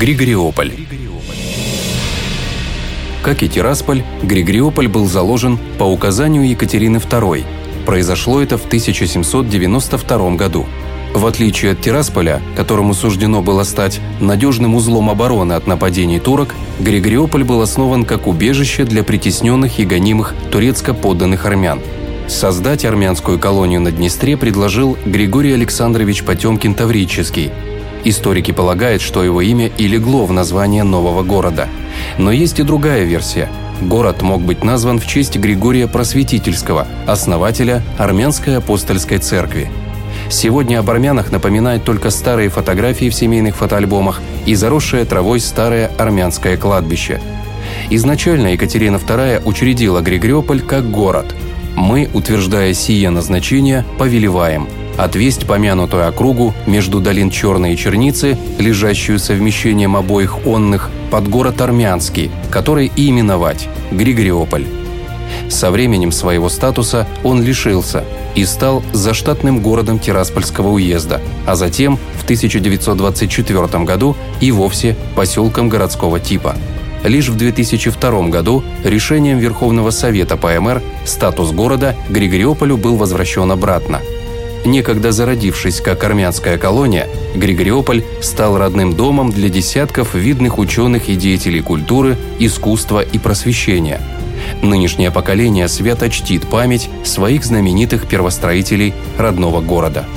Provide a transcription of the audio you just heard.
Григориополь. Как и Тирасполь, Григориополь был заложен по указанию Екатерины II. Произошло это в 1792 году. В отличие от Тирасполя, которому суждено было стать надежным узлом обороны от нападений турок, Григориополь был основан как убежище для притесненных и гонимых турецко-подданных армян. Создать армянскую колонию на Днестре предложил Григорий Александрович Потемкин Таврический. Историки полагают, что его имя и легло в название нового города. Но есть и другая версия. Город мог быть назван в честь Григория Просветительского, основателя Армянской апостольской церкви – Сегодня об армянах напоминают только старые фотографии в семейных фотоальбомах и заросшее травой старое армянское кладбище. Изначально Екатерина II учредила Григориополь как город. Мы, утверждая сие назначение, повелеваем отвесть помянутую округу между долин Черной и Черницы, лежащую совмещением обоих онных, под город Армянский, который и именовать – Григориополь. Со временем своего статуса он лишился и стал заштатным городом Тираспольского уезда, а затем в 1924 году и вовсе поселком городского типа. Лишь в 2002 году решением Верховного Совета ПМР статус города Григориополю был возвращен обратно. Некогда зародившись как армянская колония, Григориополь стал родным домом для десятков видных ученых и деятелей культуры, искусства и просвещения – Нынешнее поколение свято чтит память своих знаменитых первостроителей родного города –